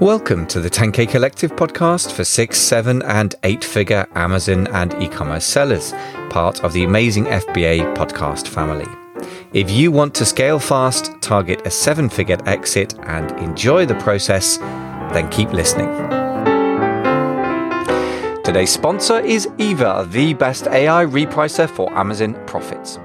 Welcome to the 10K Collective podcast for six, seven, and eight figure Amazon and e commerce sellers, part of the amazing FBA podcast family. If you want to scale fast, target a seven figure exit, and enjoy the process, then keep listening. Today's sponsor is Eva, the best AI repricer for Amazon profits.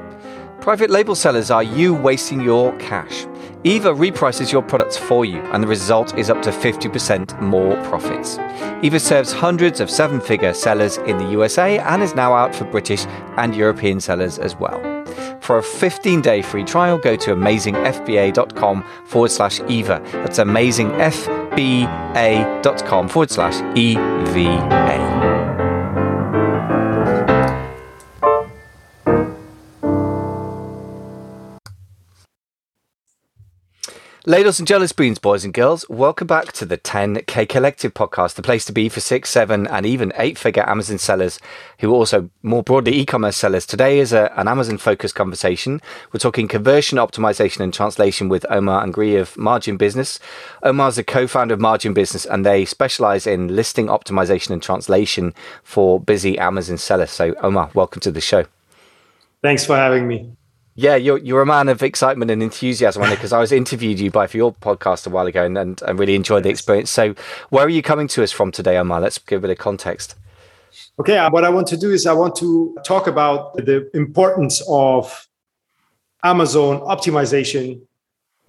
Private label sellers are you wasting your cash. Eva reprices your products for you, and the result is up to 50% more profits. Eva serves hundreds of seven figure sellers in the USA and is now out for British and European sellers as well. For a 15 day free trial, go to amazingfba.com forward slash Eva. That's amazingfba.com forward slash EVA. Ladles and jealous spoons, boys and girls, welcome back to the 10K Collective podcast, the place to be for six, seven, and even eight figure Amazon sellers who also more broadly e commerce sellers. Today is a, an Amazon focused conversation. We're talking conversion optimization and translation with Omar Angri of Margin Business. Omar's a co founder of Margin Business and they specialize in listing optimization and translation for busy Amazon sellers. So, Omar, welcome to the show. Thanks for having me. Yeah, you're you're a man of excitement and enthusiasm, because I was interviewed you by for your podcast a while ago, and, and I really enjoyed the experience. So, where are you coming to us from today, Omar? Let's give a bit of context. Okay, uh, what I want to do is I want to talk about the importance of Amazon optimization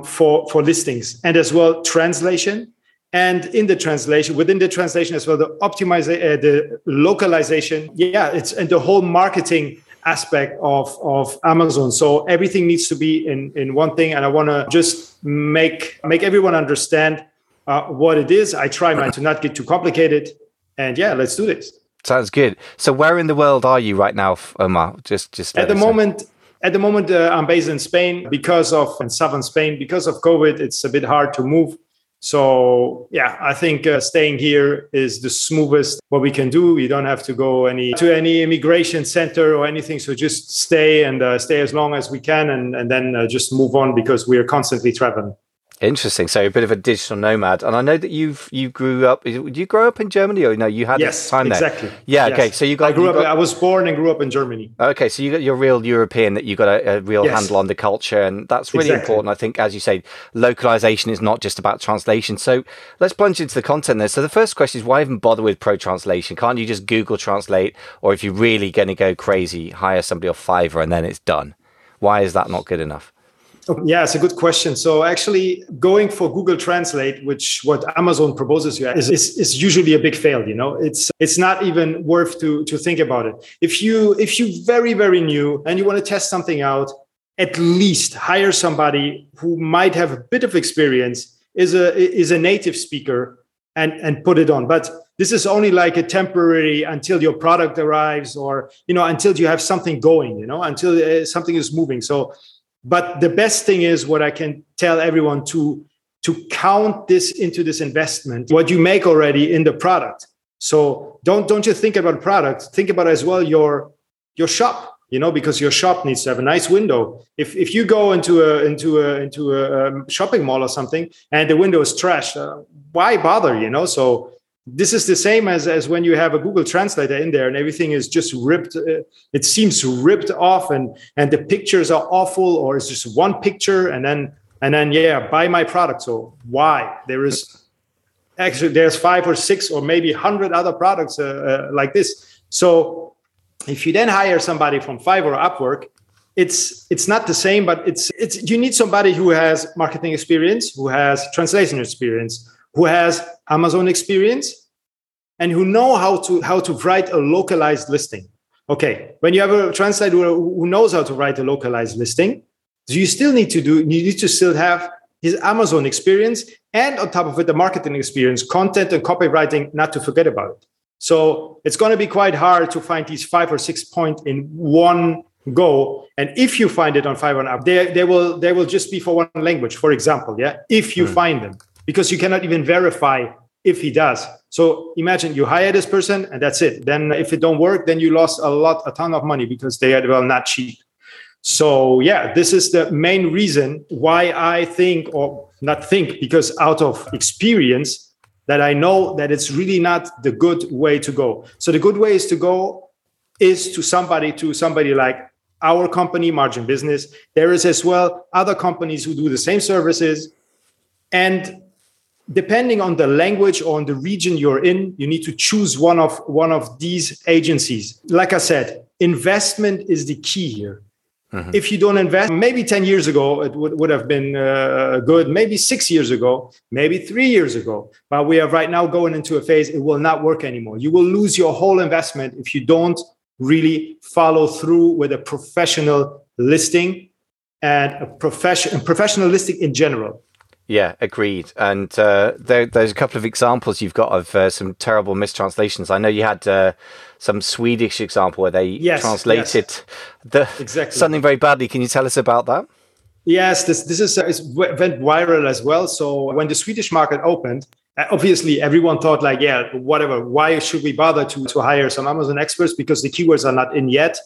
for for listings, and as well translation, and in the translation within the translation as well the optimization, uh, the localization. Yeah, it's and the whole marketing aspect of, of Amazon. So everything needs to be in, in one thing. And I want to just make, make everyone understand uh, what it is. I try not to not get too complicated. And yeah, let's do this. Sounds good. So where in the world are you right now, Omar? Just, just at the moment, at the moment, uh, I'm based in Spain because of in southern Spain because of COVID. It's a bit hard to move. So yeah, I think uh, staying here is the smoothest what we can do. You don't have to go any to any immigration center or anything. So just stay and uh, stay as long as we can, and and then uh, just move on because we are constantly traveling. Interesting. So a bit of a digital nomad, and I know that you've you grew up. Did you grow up in Germany, or no? You had yes, time there. Exactly. Yeah. Yes. Okay. So you got. I grew up. Got, I was born and grew up in Germany. Okay. So you got your real European that you got a, a real yes. handle on the culture, and that's really exactly. important. I think, as you say, localization is not just about translation. So let's plunge into the content there. So the first question is, why even bother with pro translation? Can't you just Google Translate, or if you're really going to go crazy, hire somebody off Fiverr and then it's done? Why is that not good enough? Yeah, it's a good question. So actually going for Google Translate, which what Amazon proposes you is, is, is, usually a big fail, you know. It's it's not even worth to to think about it. If you if you very very new and you want to test something out, at least hire somebody who might have a bit of experience, is a is a native speaker and and put it on. But this is only like a temporary until your product arrives or you know until you have something going, you know, until uh, something is moving. So but the best thing is what I can tell everyone to to count this into this investment, what you make already in the product. So don't don't you think about product, think about as well your your shop, you know, because your shop needs to have a nice window. If if you go into a into a into a um, shopping mall or something and the window is trash, uh, why bother, you know? So this is the same as, as when you have a google translator in there and everything is just ripped uh, it seems ripped off and and the pictures are awful or it's just one picture and then and then yeah buy my product. So why? There is actually there's five or six or maybe 100 other products uh, uh, like this. So if you then hire somebody from fiverr or upwork it's it's not the same but it's it's you need somebody who has marketing experience who has translation experience who has Amazon experience and who know how to how to write a localized listing. Okay, when you have a translator who knows how to write a localized listing, do you still need to do you need to still have his Amazon experience and on top of it the marketing experience, content and copywriting, not to forget about it. So it's going to be quite hard to find these five or six points in one go. And if you find it on Fiverr app, they, they will they will just be for one language, for example. Yeah, if you mm. find them because you cannot even verify if he does. So imagine you hire this person and that's it. Then if it don't work, then you lost a lot, a ton of money because they are well not cheap. So yeah, this is the main reason why I think, or not think, because out of experience, that I know that it's really not the good way to go. So the good way is to go is to somebody to somebody like our company margin business there is as well other companies who do the same services and depending on the language or on the region you're in you need to choose one of one of these agencies. Like i said investment is the key here. Mm-hmm. if you don't invest maybe 10 years ago it would, would have been uh, good. Maybe six years ago maybe three years ago. But we are right now going into a phase it will not work anymore. You will lose your whole investment if you don't really follow through with a professional listing and a profession professional listing in general. Yeah, agreed. And uh, there, there's a couple of examples you've got of uh, some terrible mistranslations. I know you had uh, some Swedish example where they yes, translated yes. the exactly. something very badly. Can you tell us about that? Yes, this this is uh, went viral as well. So when the Swedish market opened, uh, obviously everyone thought like yeah whatever why should we bother to, to hire some amazon experts because the keywords are not in yet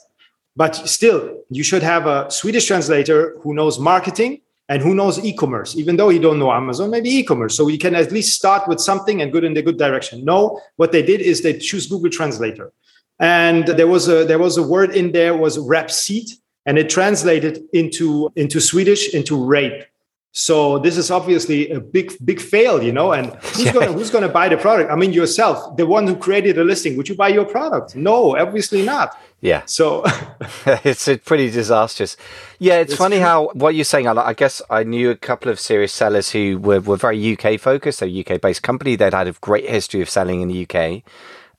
but still you should have a swedish translator who knows marketing and who knows e-commerce? Even though he don't know amazon maybe e-commerce. So you can at least start with something and go in the good direction. No what they did is they choose google translator. And there was a there was a word in there was rapeseed and it translated into into swedish into rape so this is obviously a big, big fail, you know. And who's gonna who's gonna buy the product? I mean, yourself, the one who created the listing. Would you buy your product? No, obviously not. Yeah. So it's a pretty disastrous. Yeah, it's, it's funny true. how what you're saying. I, I, guess I knew a couple of serious sellers who were, were very UK focused. A UK based company. They'd had a great history of selling in the UK,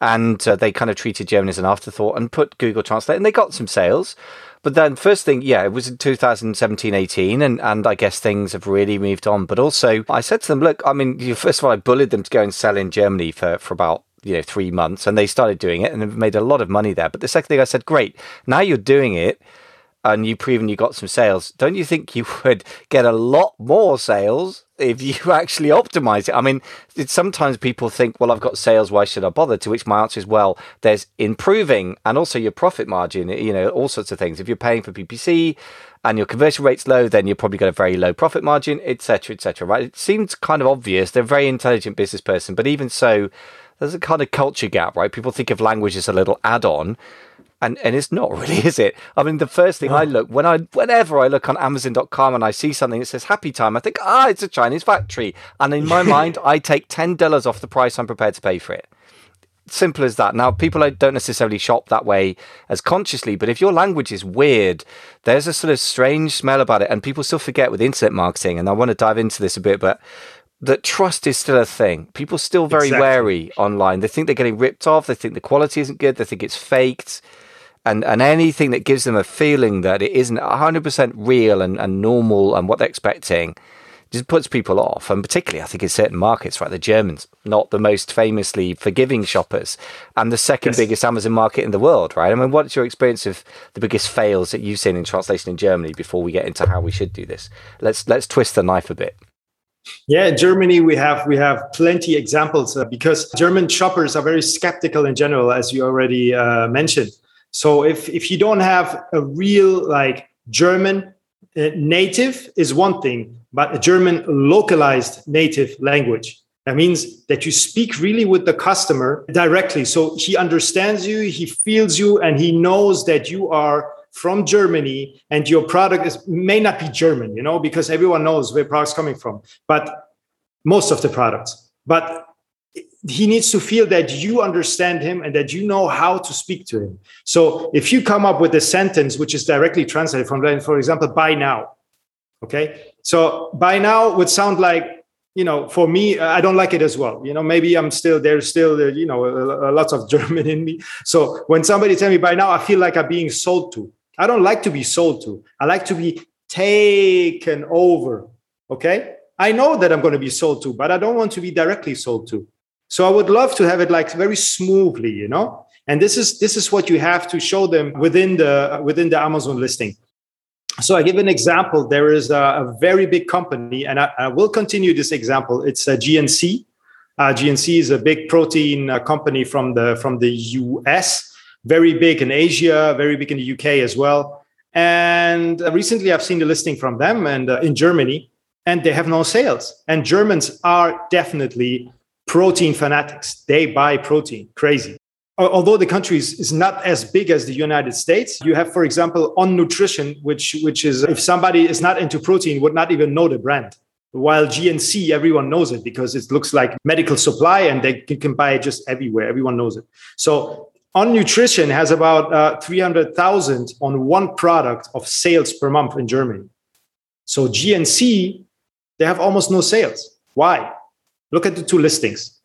and uh, they kind of treated German as an afterthought and put Google Translate, and they got some sales. But then, first thing, yeah, it was in 2017 18, and, and I guess things have really moved on. But also, I said to them, look, I mean, first of all, I bullied them to go and sell in Germany for, for about you know three months and they started doing it and have made a lot of money there but the second thing i said great now you're doing it and you've proven you got some sales, don't you think you would get a lot more sales if you actually optimize it? I mean, sometimes people think, well, I've got sales, why should I bother? To which my answer is, well, there's improving and also your profit margin, you know, all sorts of things. If you're paying for PPC and your conversion rate's low, then you've probably got a very low profit margin, etc., etc. right? It seems kind of obvious. They're a very intelligent business person, but even so, there's a kind of culture gap, right? People think of language as a little add on and and it's not really, is it? I mean, the first thing I look when I whenever I look on Amazon.com and I see something that says Happy Time, I think, ah, it's a Chinese factory, and in my mind, I take ten dollars off the price I'm prepared to pay for it. Simple as that. Now, people don't necessarily shop that way as consciously, but if your language is weird, there's a sort of strange smell about it, and people still forget with internet marketing. And I want to dive into this a bit, but that trust is still a thing. People still very exactly. wary online. They think they're getting ripped off. They think the quality isn't good. They think it's faked and and anything that gives them a feeling that it isn't 100% real and, and normal and what they're expecting just puts people off and particularly i think in certain markets right the germans not the most famously forgiving shoppers and the second yes. biggest amazon market in the world right i mean what's your experience of the biggest fails that you've seen in translation in germany before we get into how we should do this let's let's twist the knife a bit yeah, in Germany we have we have plenty examples uh, because German shoppers are very skeptical in general, as you already uh, mentioned. So if if you don't have a real like German uh, native is one thing, but a German localized native language. That means that you speak really with the customer directly. So he understands you, he feels you, and he knows that you are from Germany and your product is may not be German, you know, because everyone knows where products coming from, but most of the products. But he needs to feel that you understand him and that you know how to speak to him. So if you come up with a sentence which is directly translated from, for example, buy now, okay? So buy now would sound like, you know, for me, I don't like it as well. You know, maybe I'm still there's still uh, you know a, lots of German in me. So when somebody tell me buy now, I feel like I'm being sold to. I don't like to be sold to. I like to be taken over. Okay. I know that I'm going to be sold to, but I don't want to be directly sold to. So I would love to have it like very smoothly, you know. And this is this is what you have to show them within the within the Amazon listing. So I give an example. There is a, a very big company, and I, I, will continue this example. It's a GNC. Uh, GNC is a big protein uh, company from the from the US, very big in Asia, very big in the UK as well. And uh, recently, I've seen the listing from them and uh, in Germany, and they have no sales. And Germans are definitely protein fanatics. They buy protein, crazy. Although the country is not as big as the United States, you have, for example, On Nutrition, which which is if somebody is not into protein, would not even know the brand. While GNC, everyone knows it because it looks like medical supply and they can buy it just everywhere. Everyone knows it. So On Nutrition has about uh, 300,000 on one product of sales per month in Germany. So GNC, they have almost no sales. Why? Look at the two listings.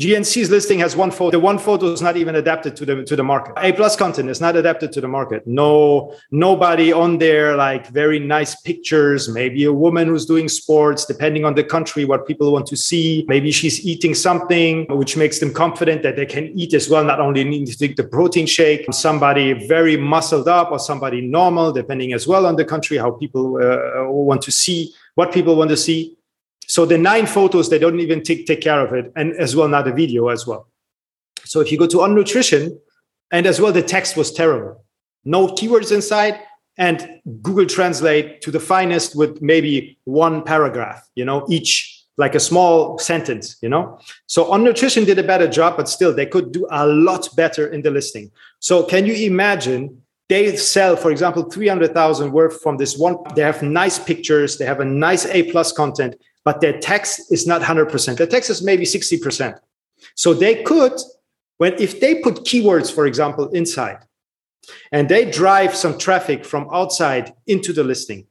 GNC's listing has one photo. The one photo is not even adapted to the to the market. A plus content is not adapted to the market. No, nobody on there like very nice pictures. Maybe a woman who's doing sports, depending on the country, what people want to see. Maybe she's eating something which makes them confident that they can eat as well. Not only need to take the protein shake. Somebody very muscled up or somebody normal, depending as well on the country, how people uh, want to see what people want to see. So the nine photos, they don't even take, take care of it, and as well, not a video as well. So if you go to On Nutrition, and as well, the text was terrible. No keywords inside, and Google Translate to the finest with maybe one paragraph, you know, each like a small sentence, you know. So On Nutrition did a better job, but still they could do a lot better in the listing. So can you imagine they sell, for example, 300,000 worth from this one. They have nice pictures. They have a nice A plus content but their text is not 100%. Their text is maybe 60%. So they could, when if they put keywords, for example, inside, and they drive some traffic from outside into the listing,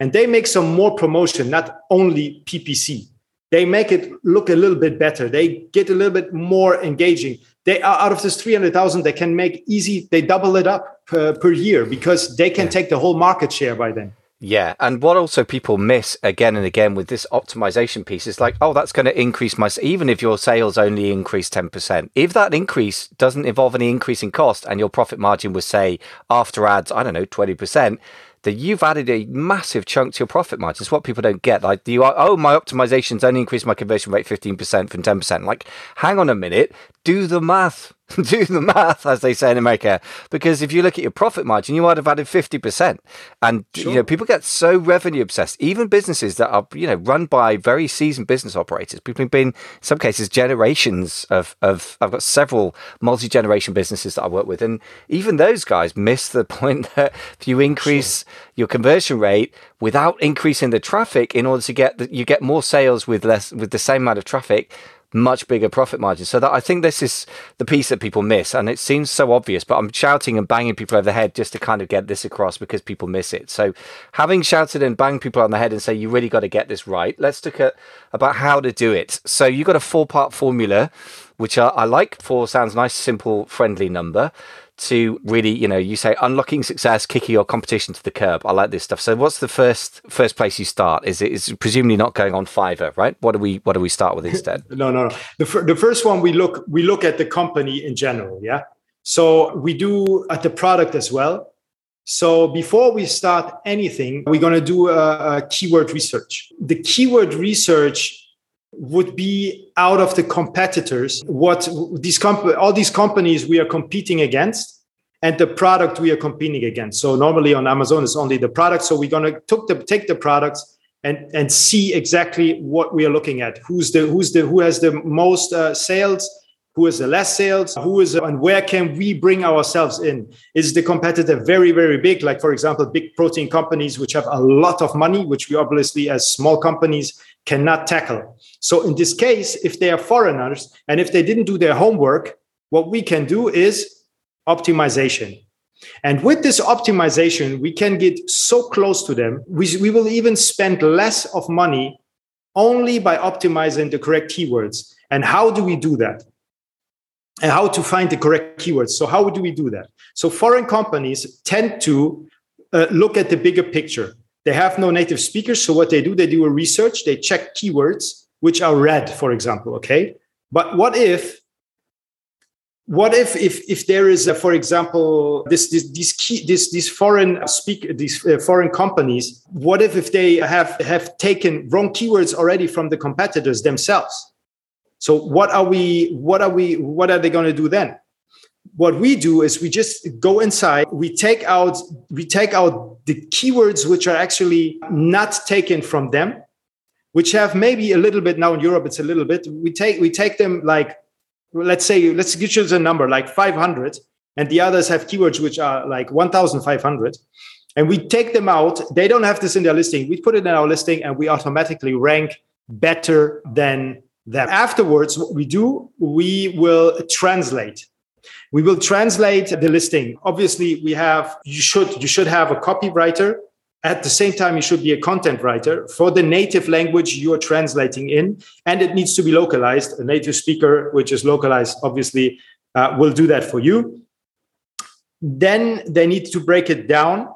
and they make some more promotion, not only PPC, they make it look a little bit better. They get a little bit more engaging. They are out of this 300,000, they can make easy, they double it up per, per year because they can take the whole market share by then. Yeah, and what also people miss again and again with this optimization piece is like, oh, that's going to increase my even if your sales only increase ten percent. If that increase doesn't involve any increase in cost, and your profit margin was say after ads, I don't know, twenty percent, that you've added a massive chunk to your profit margin. It's what people don't get. Like you are, oh, my optimization's only increased my conversion rate 15% from 10%. Like, hang on a minute, do the math. do the math, as they say in America. Because if you look at your profit margin, you might have added 50%. And, sure. you know, people get so revenue obsessed. Even businesses that are, you know, run by very seasoned business operators. People have been, in some cases, generations of, of I've got several multi generation businesses that I work with. And even those guys miss the point that if you increase sure. your conversion rate without increasing the traffic in order to get, the, you get more sales with less, with the same amount of traffic much bigger profit margins. So that I think this is the piece that people miss, and it seems so obvious. But I'm shouting and banging people over the head just to kind of get this across because people miss it. So having shouted and banged people on the head and say you really got to get this right, let's look at about how to do it. So you've got a four part formula, which I, I like. for sounds nice, simple, friendly number to really, you know, you say unlocking success, kicking your competition to the curb. I like this stuff. So, what's the first first place you start? Is it is presumably not going on Fiverr, right? What do we what do we start with instead? no, no, no. The, the first one we look we look at the company in general. Yeah. So we do at the product as well. So before we start anything, we're going to do a, a keyword research. The keyword research would be out of the competitors what these comp- all these companies we are competing against and the product we are competing against. So normally on amazon it's only the product. So we're going to the, take the products and and see exactly what we are looking at. Who's the who's the who has the most uh, sales? Who has the less sales? Who is and where can we bring ourselves in? Is the competitor very very big? Like for example big protein companies which have a lot of money which we obviously as small companies cannot tackle so in this case, if they are foreigners and if they didn't do their homework, what we can do is optimization. And with this optimization, we can get so close to them. We, we will even spend less of money only by optimizing the correct keywords. And how do we do that? And how to find the correct keywords. So, how do we do that? So, foreign companies tend to uh, look at the bigger picture. They have no native speakers. So, what they do, they do a research, they check keywords, which are red, for example. Okay, but what if what if if if there is a, for example this this these key this these foreign speak these uh, foreign companies what if if they have have taken wrong keywords already from the competitors themselves so what are we what are we what are they going to do then what we do is we just go inside we take out we take out the keywords which are actually not taken from them which have maybe a little bit now in Europe, it's a little bit. We take we take them like let's say let's give you a number like 500, and the others have keywords which are like 1,500, and we take them out. They don't have this in their listing. We put it in our listing, and we automatically rank better than them. Afterwards, what we do, we will translate we will translate the listing obviously we have you should you should have a copywriter at the same time, you should be a content writer for the native language you are translating in, and it needs to be localized. A native speaker, which is localized, obviously, uh, will do that for you. Then they need to break it down.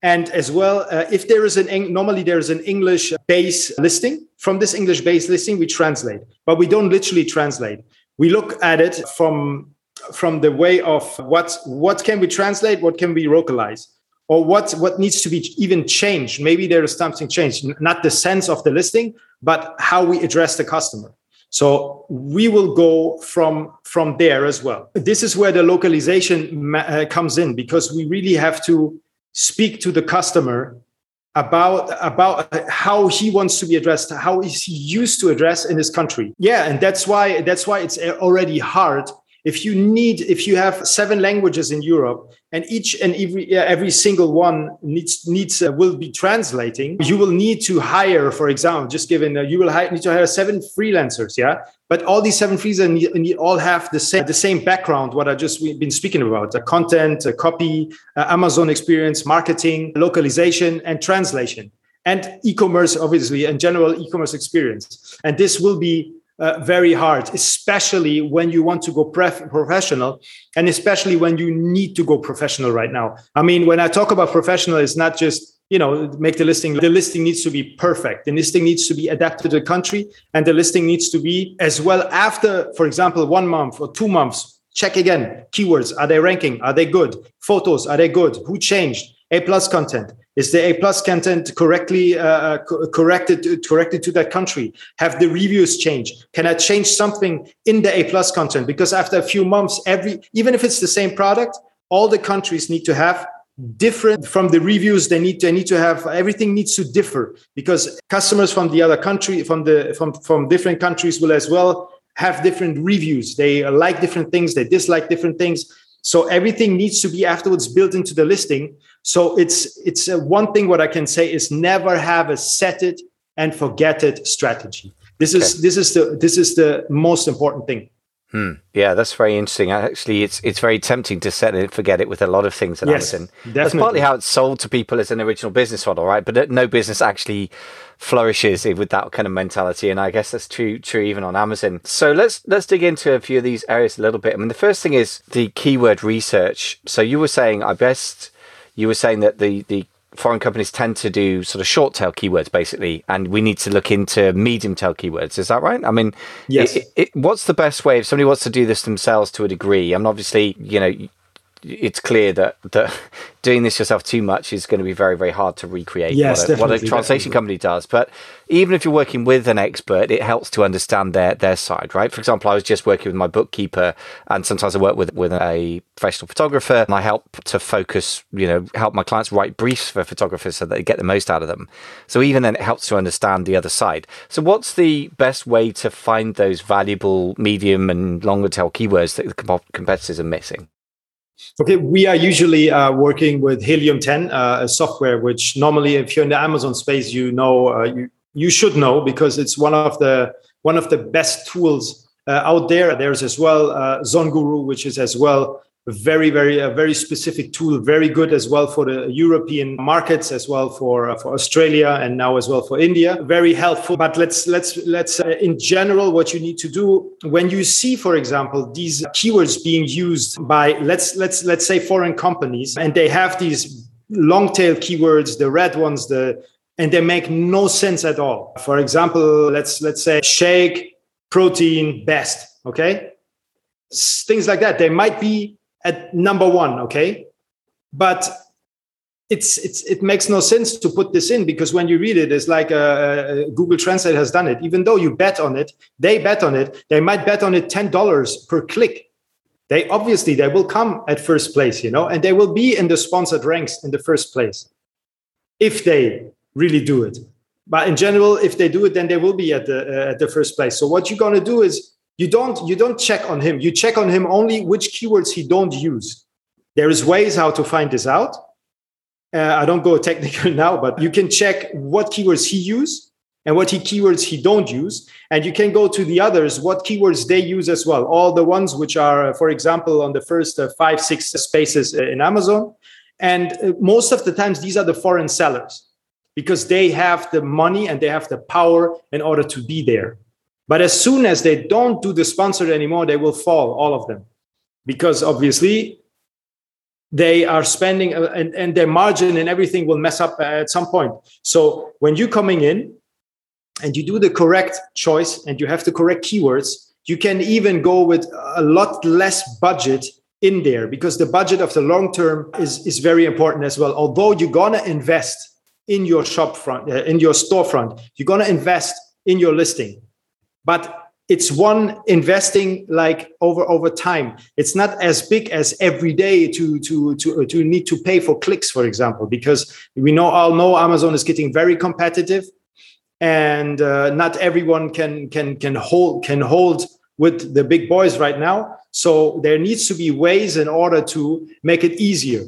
And as well, uh, if there is an normally there is an English base listing. From this English base listing, we translate, but we don't literally translate. We look at it from from the way of what what can we translate, what can we localize? Or what what needs to be even changed? Maybe there is something changed not the sense of the listing but how we address the customer. So we will go from from there as well. This is where the localization uh, comes in because we really have to speak to the customer about about how he wants to be addressed how is he used to address in his country. Yeah and that's why that's why it's already hard if you need if you have seven languages in europe and each and every every single one needs needs uh, will be translating you will need to hire for example just given uh, you will hire, need to hire seven freelancers yeah? But all these seven freelancers need, need, all have the same the same background what i just been speaking about the content a copy uh, amazon experience marketing localization and translation and e-commerce obviously and general e-commerce experience. And this will be uh, very hard, especially when you want to go pref- professional and especially when you need to go professional right now. I mean, when I talk about professional, it's not just you know make the listing the listing needs to be perfect. The listing needs to be adapted to the country and the listing needs to be as well after for example one month or two months check again keywords are they ranking? Are they good? Photos are they good? Who changed? A plus content is the A plus content correctly uh, uh co- corrected corrected to that country? Have the reviews changed? Can I change something in the A plus content? Because after a few months, every even if it's the same product, all the countries need to have different from the reviews they need to they need to have everything needs to differ because customers from the other country from the from from different countries will as well have different reviews they like different things they dislike different things so everything needs to be afterwards built into the listing. So it's it's uh, one thing. What I can say is never have a set it and forget it strategy. This okay. is this is the this is the most important thing. Hmm. Yeah, that's very interesting. Actually, it's it's very tempting to set it and forget it with a lot of things at yes, Amazon. Definitely. That's partly how it's sold to people as an original business model, right? But no business actually flourishes with that kind of mentality, and I guess that's true true even on Amazon. So let's let's dig into a few of these areas a little bit. I mean, the first thing is the keyword research. So you were saying, I best you were saying that the the foreign companies tend to do sort of short tail keywords basically and we need to look into medium tail keywords. Is that right? I mean yes. it, it, what's the best way if somebody wants to do this themselves to a degree i mean obviously you know it's clear that that doing this yourself too much is going to be very very hard to recreate yes, what, a, what a translation definitely. company does. But even if you're working with an expert it helps to understand their their side right? For example i was just working with my bookkeeper and sometimes i work with with a professional photographer and i help to focus you know help my clients write briefs for photographers so that they get the most out of them. So even then it helps to understand the other side. So what's the best way to find those valuable medium and longer tail keywords that the competitors are missing Okay, we are usually uh, working with Helium 10, uh, a software which normally, if you're in the Amazon space, you know uh, you you should know because it's one of the one of the best tools uh, out there. There's as well uh, ZonGuru, which is as well very very a very specific tool very good as well for the european markets as well for uh, for australia and now as well for india. Very helpful. But let's let's let's uh, in general what you need to do when you see for example these keywords being used by let's let's let's say foreign companies and they have these long tail keywords the red ones the and they make no sense at all. For example let's let's say shake protein best okay? Things like that. They might be at number one, okay? But it's, it's, it makes no sense to put this in because when you read it, it's like uh, uh, Google Translate has done it. Even though you bet on it, they bet on it. They might bet on it ten dollars per click. They obviously they will come at first place, you know, and they will be in the sponsored ranks in the first place if they really do it. but in general, if they do it, then they will be at the uh, at the first place. So what you're going to do is you don't you don't check on him. You check on him only which keywords he don't use. There is ways how to find this out. Uh, I don't go technical now, but you can check what keywords he use and what he keywords he don't use and you can go to the others what keywords they use as well all the ones which are for example on the first uh, five six spaces uh, in amazon and uh, most of the times these are the foreign sellers because they have the money and they have the power in order to be there but as soon as they don't do the sponsored anymore they will fall all of them. Because obviously they are spending uh, and, and their margin and everything will mess up at some point. So when you're coming in and you do the correct choice and you have the correct keywords, you can even go with a lot less budget in there because the budget of the long term is, is very important as well. Although you're gonna invest in your shop front, uh, in your storefront, you're gonna invest in your listing, but it's one investing like over over time. It's not as big as every day to to to to need to pay for clicks, for example, because we know all know Amazon is getting very competitive and uh, not everyone can can can hold can hold with the big boys right now so there needs to be ways in order to make it easier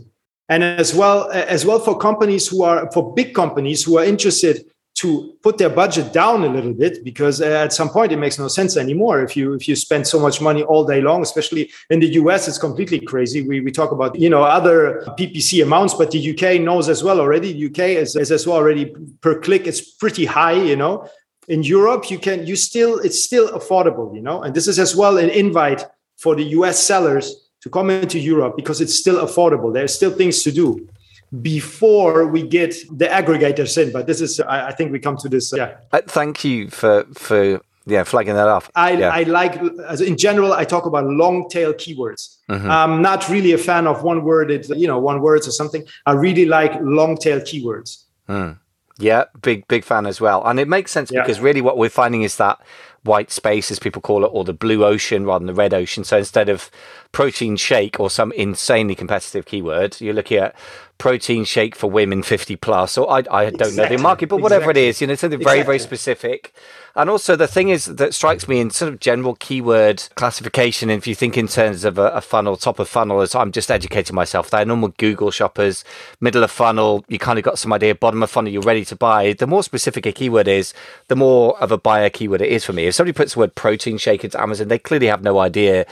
and as well as well for companies who are for big companies who are interested to put their budget down a little bit because uh, at some point it makes no sense anymore. If you if you spend so much money all day long especially in the US it's completely crazy. We, we talk about you know other PPC amounts but the UK knows as well already. The UK is, is as well already per click it's pretty high you know. In Europe you can you still it's still affordable you know and this is as well an invite for the US sellers to come into Europe because it's still affordable. There's still things to do before we get the aggregators in. But this is, I, I think we come to this. Uh, yeah. Uh, thank you for for yeah flagging that up. I yeah. I like as in general. I talk about long tail keywords. Mm-hmm. I'm not really a fan of one word. It you know one words or something. I really like long tail keywords. Mm. Yeah, big big fan as well, and it makes sense yeah. because really what we're finding is that white space, as people call it, or the blue ocean rather than the red ocean. So instead of protein shake or some insanely competitive keyword, you're looking at protein shake for women 50 plus, or I, I don't exactly. know the market, but whatever exactly. it is, you know, something very, exactly. very specific. And also the thing is that strikes me in sort of general keyword classification, if you think in terms of a, a funnel, top of funnel, as I'm just educating myself, they're normal Google shoppers, middle of funnel, you kind of got some idea, bottom of funnel, you're ready to buy. The more specific a keyword is, the more of a buyer keyword it is for me. If somebody puts the word protein shake into Amazon, they clearly have no idea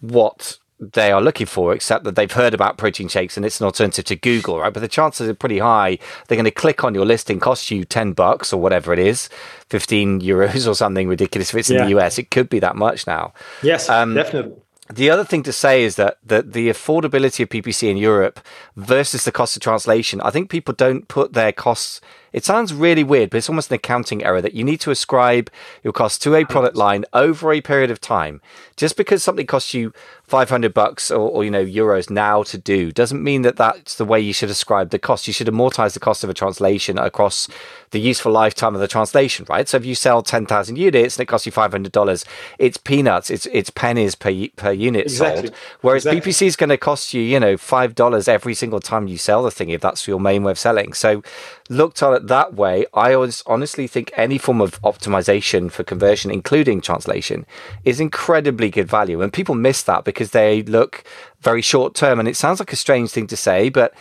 what they are looking for, except that they've heard about protein shakes and it's an alternative to Google, right? But the chances are pretty high they're going to click on your listing, cost you 10 bucks or whatever it is, 15 euros or something ridiculous. If it's yeah. in the US, it could be that much now. Yes, um, definitely. The other thing to say is that, that the affordability of PPC in Europe versus the cost of translation, I think people don't put their costs it sounds really weird, but it's almost an accounting error that you need to ascribe your cost to a product line over a period of time. Just because something costs you 500 bucks or, or, you know euros now to do doesn't mean that that's the way you should ascribe the cost. You should amortize the cost of a translation across the useful lifetime of the translation, right? So if you sell 10,000 units and it costs you $500, it's peanuts. It's it's pennies per per unit exactly. sold. Whereas exactly. PPC is going to cost you, you know, $5 every single time you sell the thing if that's your main way of selling. So looked at it that way, I always honestly think any form of optimization for conversion, including translation, is incredibly good value. And people miss that because they look very short term. And it sounds like a strange thing to say, but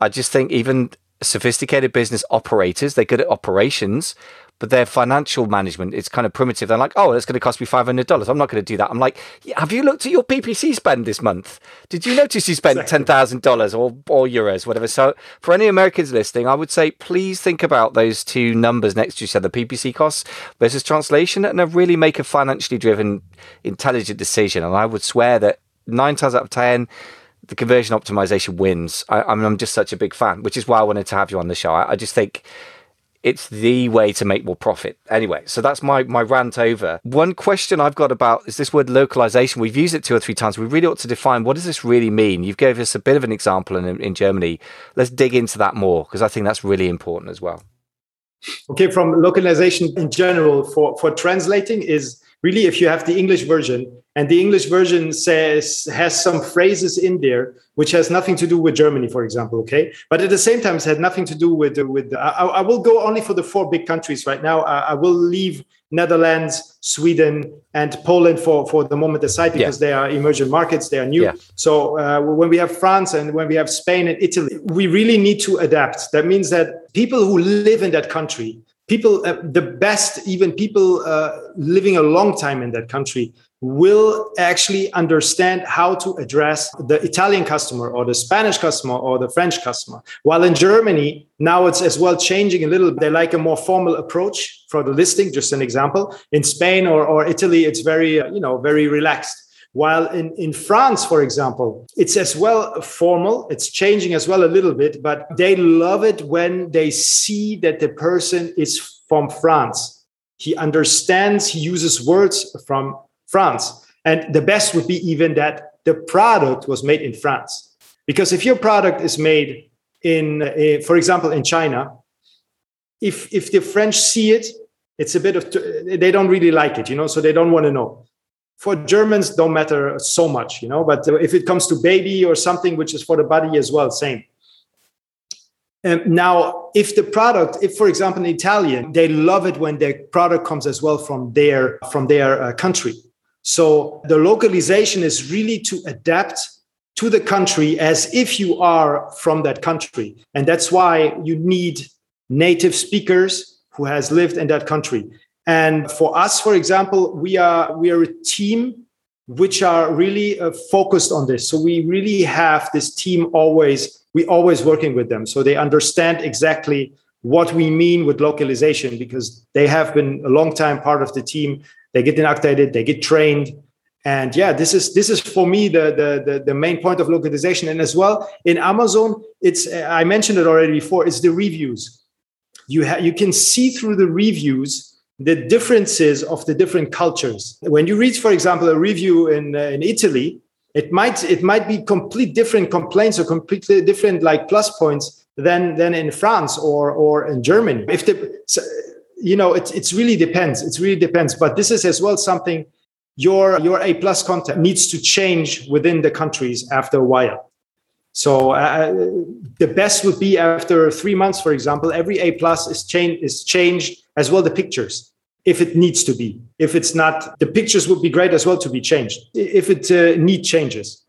I just think even sophisticated business operators, they're good at operations, but their financial management is kind of primitive. They're like, oh, it's going to cost me $500. I'm not going to do that. I'm like, have you looked at your PPC spend this month? Did you notice you spent $10,000 or, or euros, whatever? So for any Americans listening, I would say, please think about those two numbers next to each other, PPC costs versus translation, and really make a financially driven, intelligent decision. And I would swear that nine times out of 10, the conversion optimization wins. I, I mean, I'm just such a big fan, which is why I wanted to have you on the show. I, I just think it's the way to make more profit. Anyway, so that's my, my rant over. One question I've got about is this word localization. We've used it two or three times. We really ought to define what does this really mean? You've gave us a bit of an example in, in Germany. Let's dig into that more because I think that's really important as well. Okay, from localization in general for, for translating is really if you have the english version and the english version says has some phrases in there which has nothing to do with germany for example okay but at the same time it had nothing to do with with i, I will go only for the four big countries right now i, I will leave netherlands sweden and poland for for the moment aside because yeah. they are emerging markets they are new yeah. so uh, when we have france and when we have spain and italy we really need to adapt that means that people who live in that country people, uh, the best, even people uh, living a long time in that country, will actually understand how to address the Italian customer or the Spanish customer or the French customer. While in Germany, now it's as well changing a little. They like a more formal approach for the listing, just an example. In Spain or, or Italy, it's very, uh, you know, very relaxed. While in, in France, for example, it's as well formal, it's changing as well a little bit, but they love it when they see that the person is from France. He understands, he uses words from France. And the best would be even that the product was made in France. Because if your product is made in, uh, for example, in China, if, if the French see it, it's a bit of, they don't really like it, you know, so they don't want to know for Germans don't matter so much, you know. But if it comes to baby or something which is for the body as well, same. And now, if the product, if for example in Italian, they love it when the product comes as well from their from their uh, country. So the localization is really to adapt to the country as if you are from that country, and that's why you need native speakers who has lived in that country. And for us, for example, we are we are a team which are really uh, focused on this. So we really have this team always we always working with them, so they understand exactly what we mean with localization because they have been a long time part of the team. They get inactivated, they get trained, and yeah, this is this is for me the, the the the main point of localization. And as well in Amazon, it's I mentioned it already before. It's the reviews. You ha- you can see through the reviews the differences of the different cultures. When you read, for example, a review in, uh, in Italy, it might it might be complete different complaints or completely different like plus points than than in France or or in Germany. If the you know it it's really depends. It really depends. But this is as well something your your A plus content needs to change within the countries after a while. So uh, the best would be after three months, for example, every A plus is changed is changed as well the pictures if it needs to be. If it's not, the pictures would be great as well to be changed if it uh, need changes.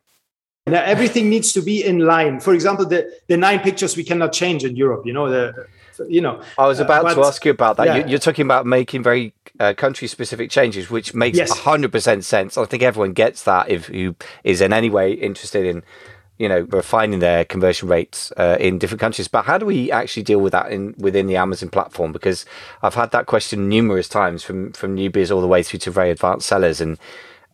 Now everything needs to be in line. For example, the, the nine pictures we cannot change in Europe. You know the you know. I was about uh, but, to ask you about that. Yeah. You, are talking about making very uh, country specific changes, which makes hundred percent sense. I think everyone gets that if who is in any way interested in you know refining their conversion rates uh, in different countries. But how do we actually deal with that in within the amazon platform? Because i've had that question numerous times from from newbies all the way through to very advanced sellers. And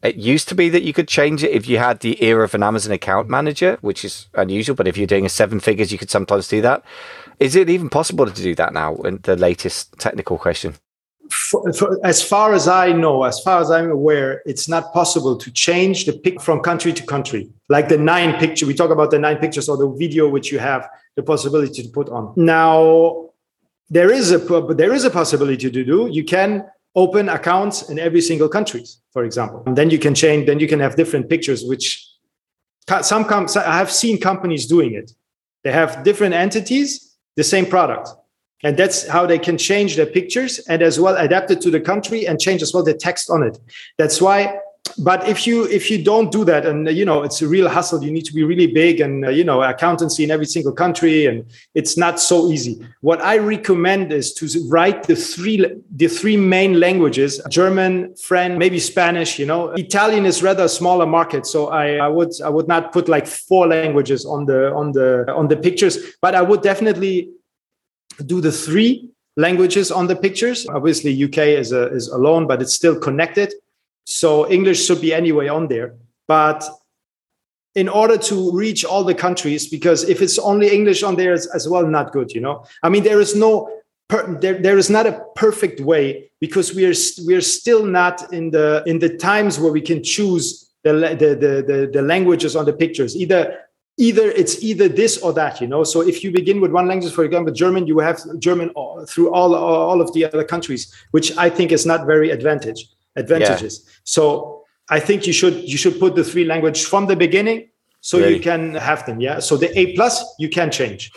it used to be that you could change it if you had the ear of an amazon account manager which is unusual but if you're doing a seven figures you could sometimes do that. Is it even possible to do that now? The latest technical question for, for, as far as I know, as far as I'm aware, it's not possible to change the pic from country to country. Like the nine picture, we talk about the nine pictures or the video which you have the possibility to put on. Now, there is a there is a possibility to do. You can open accounts in every single country, for example, and then you can change. Then you can have different pictures. Which some com- I have seen companies doing it. They have different entities, the same product and that's how they can change their pictures and as well adapt it to the country and change as well the text on it. That's why but if you if you don't do that and you know it's a real hustle you need to be really big and uh, you know accountancy in every single country and it's not so easy. What i recommend is to write the three the three main languages german french maybe spanish you know. Italian is rather a smaller market so i, I would i would not put like four languages on the on the on the pictures but i would definitely do the three languages on the pictures. Obviously, UK is, a, is alone, but it's still connected. So English should be anyway on there. But in order to reach all the countries, because if it's only English on there, as well not good. You know, I mean, there is no per, there, there is not a perfect way because we are we are still not in the in the times where we can choose the the the, the, the languages on the pictures. Either either it's either this or that you know so if you begin with one language for example german you have german through all all of the other countries which i think is not very advantage advantages. Yeah. So I think you should you should put the three language from the beginning so really? you can have them. Yeah. So the A plus you can change.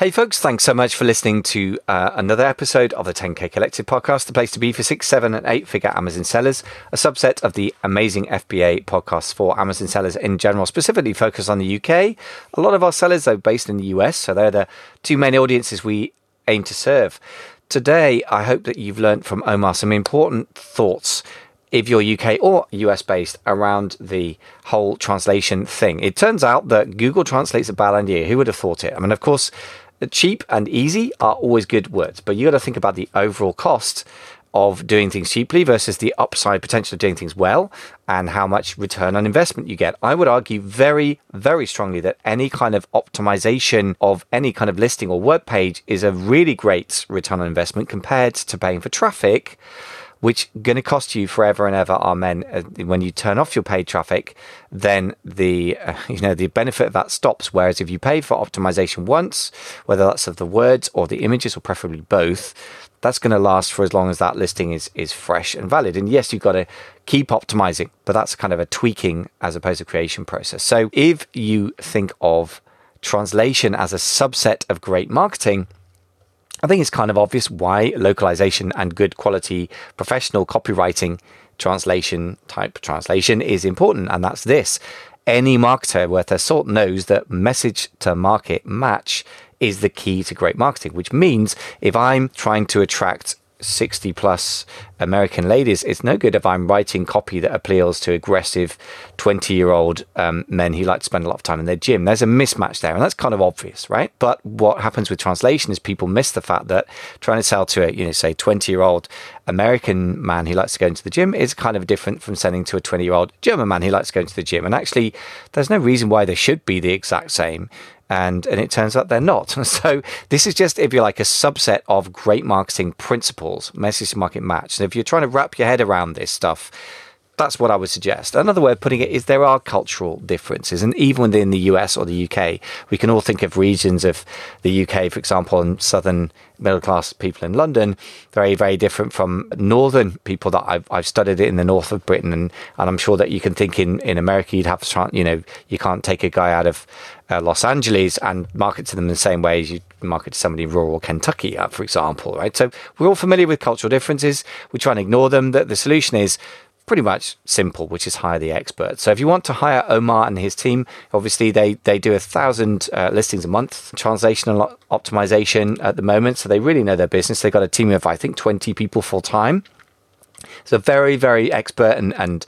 Hey, folks, thanks so much for listening to uh, another episode of the 10K Collective podcast, the place to be for six, seven, and eight figure Amazon sellers, a subset of the amazing FBA podcasts for Amazon sellers in general, specifically focused on the UK. A lot of our sellers are based in the US, so they're the two main audiences we aim to serve. Today, I hope that you've learned from Omar some important thoughts if you're UK or US based around the whole translation thing. It turns out that Google translates a bad idea. Who would have thought it? I mean, of course, cheap and easy are always good words, but you got to think about the overall cost of doing things cheaply versus the upside potential of doing things well and how much return on investment you get. I would argue very, very strongly that any kind of optimization of any kind of listing or web page is a really great return on investment compared to paying for traffic which going to cost you forever and ever amen uh, when you turn off your paid traffic then the uh, you know the benefit of that stops. Whereas if you pay for optimization once whether that's of the words or the images or preferably both that's going to last for as long as that listing is is fresh and valid. And yes you've got to keep optimizing but that's kind of a tweaking as opposed to creation process. So if you think of translation as a subset of great marketing I think it's kind of obvious why localization and good quality professional copywriting translation type translation is important. And that's this any marketer worth their salt knows that message to market match is the key to great marketing, which means if I'm trying to attract 60 plus American ladies, it's no good if I'm writing copy that appeals to aggressive 20 year old um, men who like to spend a lot of time in their gym. There's a mismatch there, and that's kind of obvious, right? But what happens with translation is people miss the fact that trying to sell to a, you know, say 20 year old American man who likes to go into the gym is kind of different from selling to a 20 year old German man who likes to go into the gym. And actually, there's no reason why they should be the exact same and and it turns out they're not. So this is just if you like a subset of great marketing principles, message market match. And if you're trying to wrap your head around this stuff, that's what I would suggest. Another way of putting it is there are cultural differences, and even within the US or the UK, we can all think of regions of the UK, for example, and southern middle class people in London, very, very different from northern people that I've, I've studied in the north of Britain. And, and I'm sure that you can think in, in America, you'd have, you know, you can't take a guy out of uh, Los Angeles and market to them the same way as you market to somebody in rural Kentucky, uh, for example, right? So we're all familiar with cultural differences. We try and ignore them. The, the solution is pretty much simple, which is hire the expert. So if you want to hire Omar and his team, obviously they, they do a thousand uh, listings a month, translation and optimization at the moment. So they really know their business. They've got a team of, I think, 20 people full time. So very, very expert and, and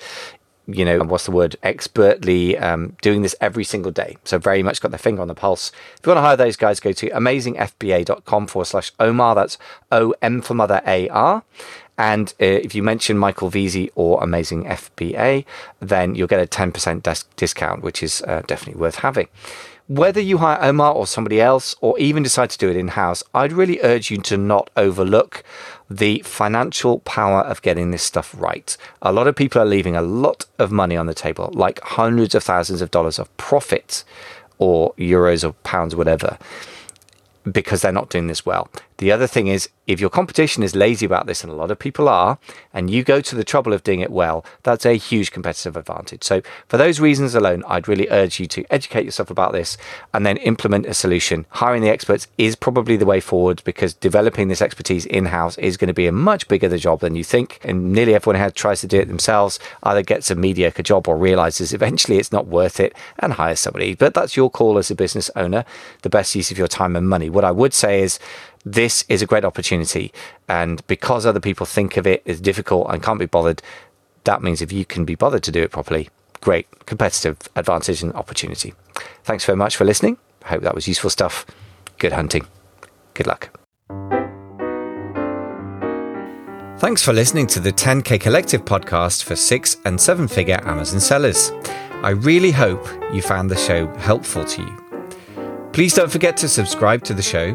you know, what's the word, expertly um, doing this every single day. So very much got their finger on the pulse. If you want to hire those guys, go to amazingfba.com forward slash Omar. That's O M for mother A R. And uh, if you mention Michael Veazey or Amazing FBA, then you'll get a 10% des- discount, which is uh, definitely worth having. Whether you hire Omar or somebody else, or even decide to do it in house, I'd really urge you to not overlook the financial power of getting this stuff right. A lot of people are leaving a lot of money on the table, like hundreds of thousands of dollars of profit or euros or pounds, whatever, because they're not doing this well. The other thing is, if your competition is lazy about this, and a lot of people are, and you go to the trouble of doing it well, that's a huge competitive advantage. So, for those reasons alone, I'd really urge you to educate yourself about this and then implement a solution. Hiring the experts is probably the way forward because developing this expertise in house is going to be a much bigger job than you think. And nearly everyone who tries to do it themselves either gets a mediocre job or realizes eventually it's not worth it and hires somebody. But that's your call as a business owner, the best use of your time and money. What I would say is, this is a great opportunity. And because other people think of it as difficult and can't be bothered, that means if you can be bothered to do it properly, great competitive advantage and opportunity. Thanks very much for listening. I hope that was useful stuff. Good hunting. Good luck. Thanks for listening to the 10K Collective podcast for six and seven figure Amazon sellers. I really hope you found the show helpful to you. Please don't forget to subscribe to the show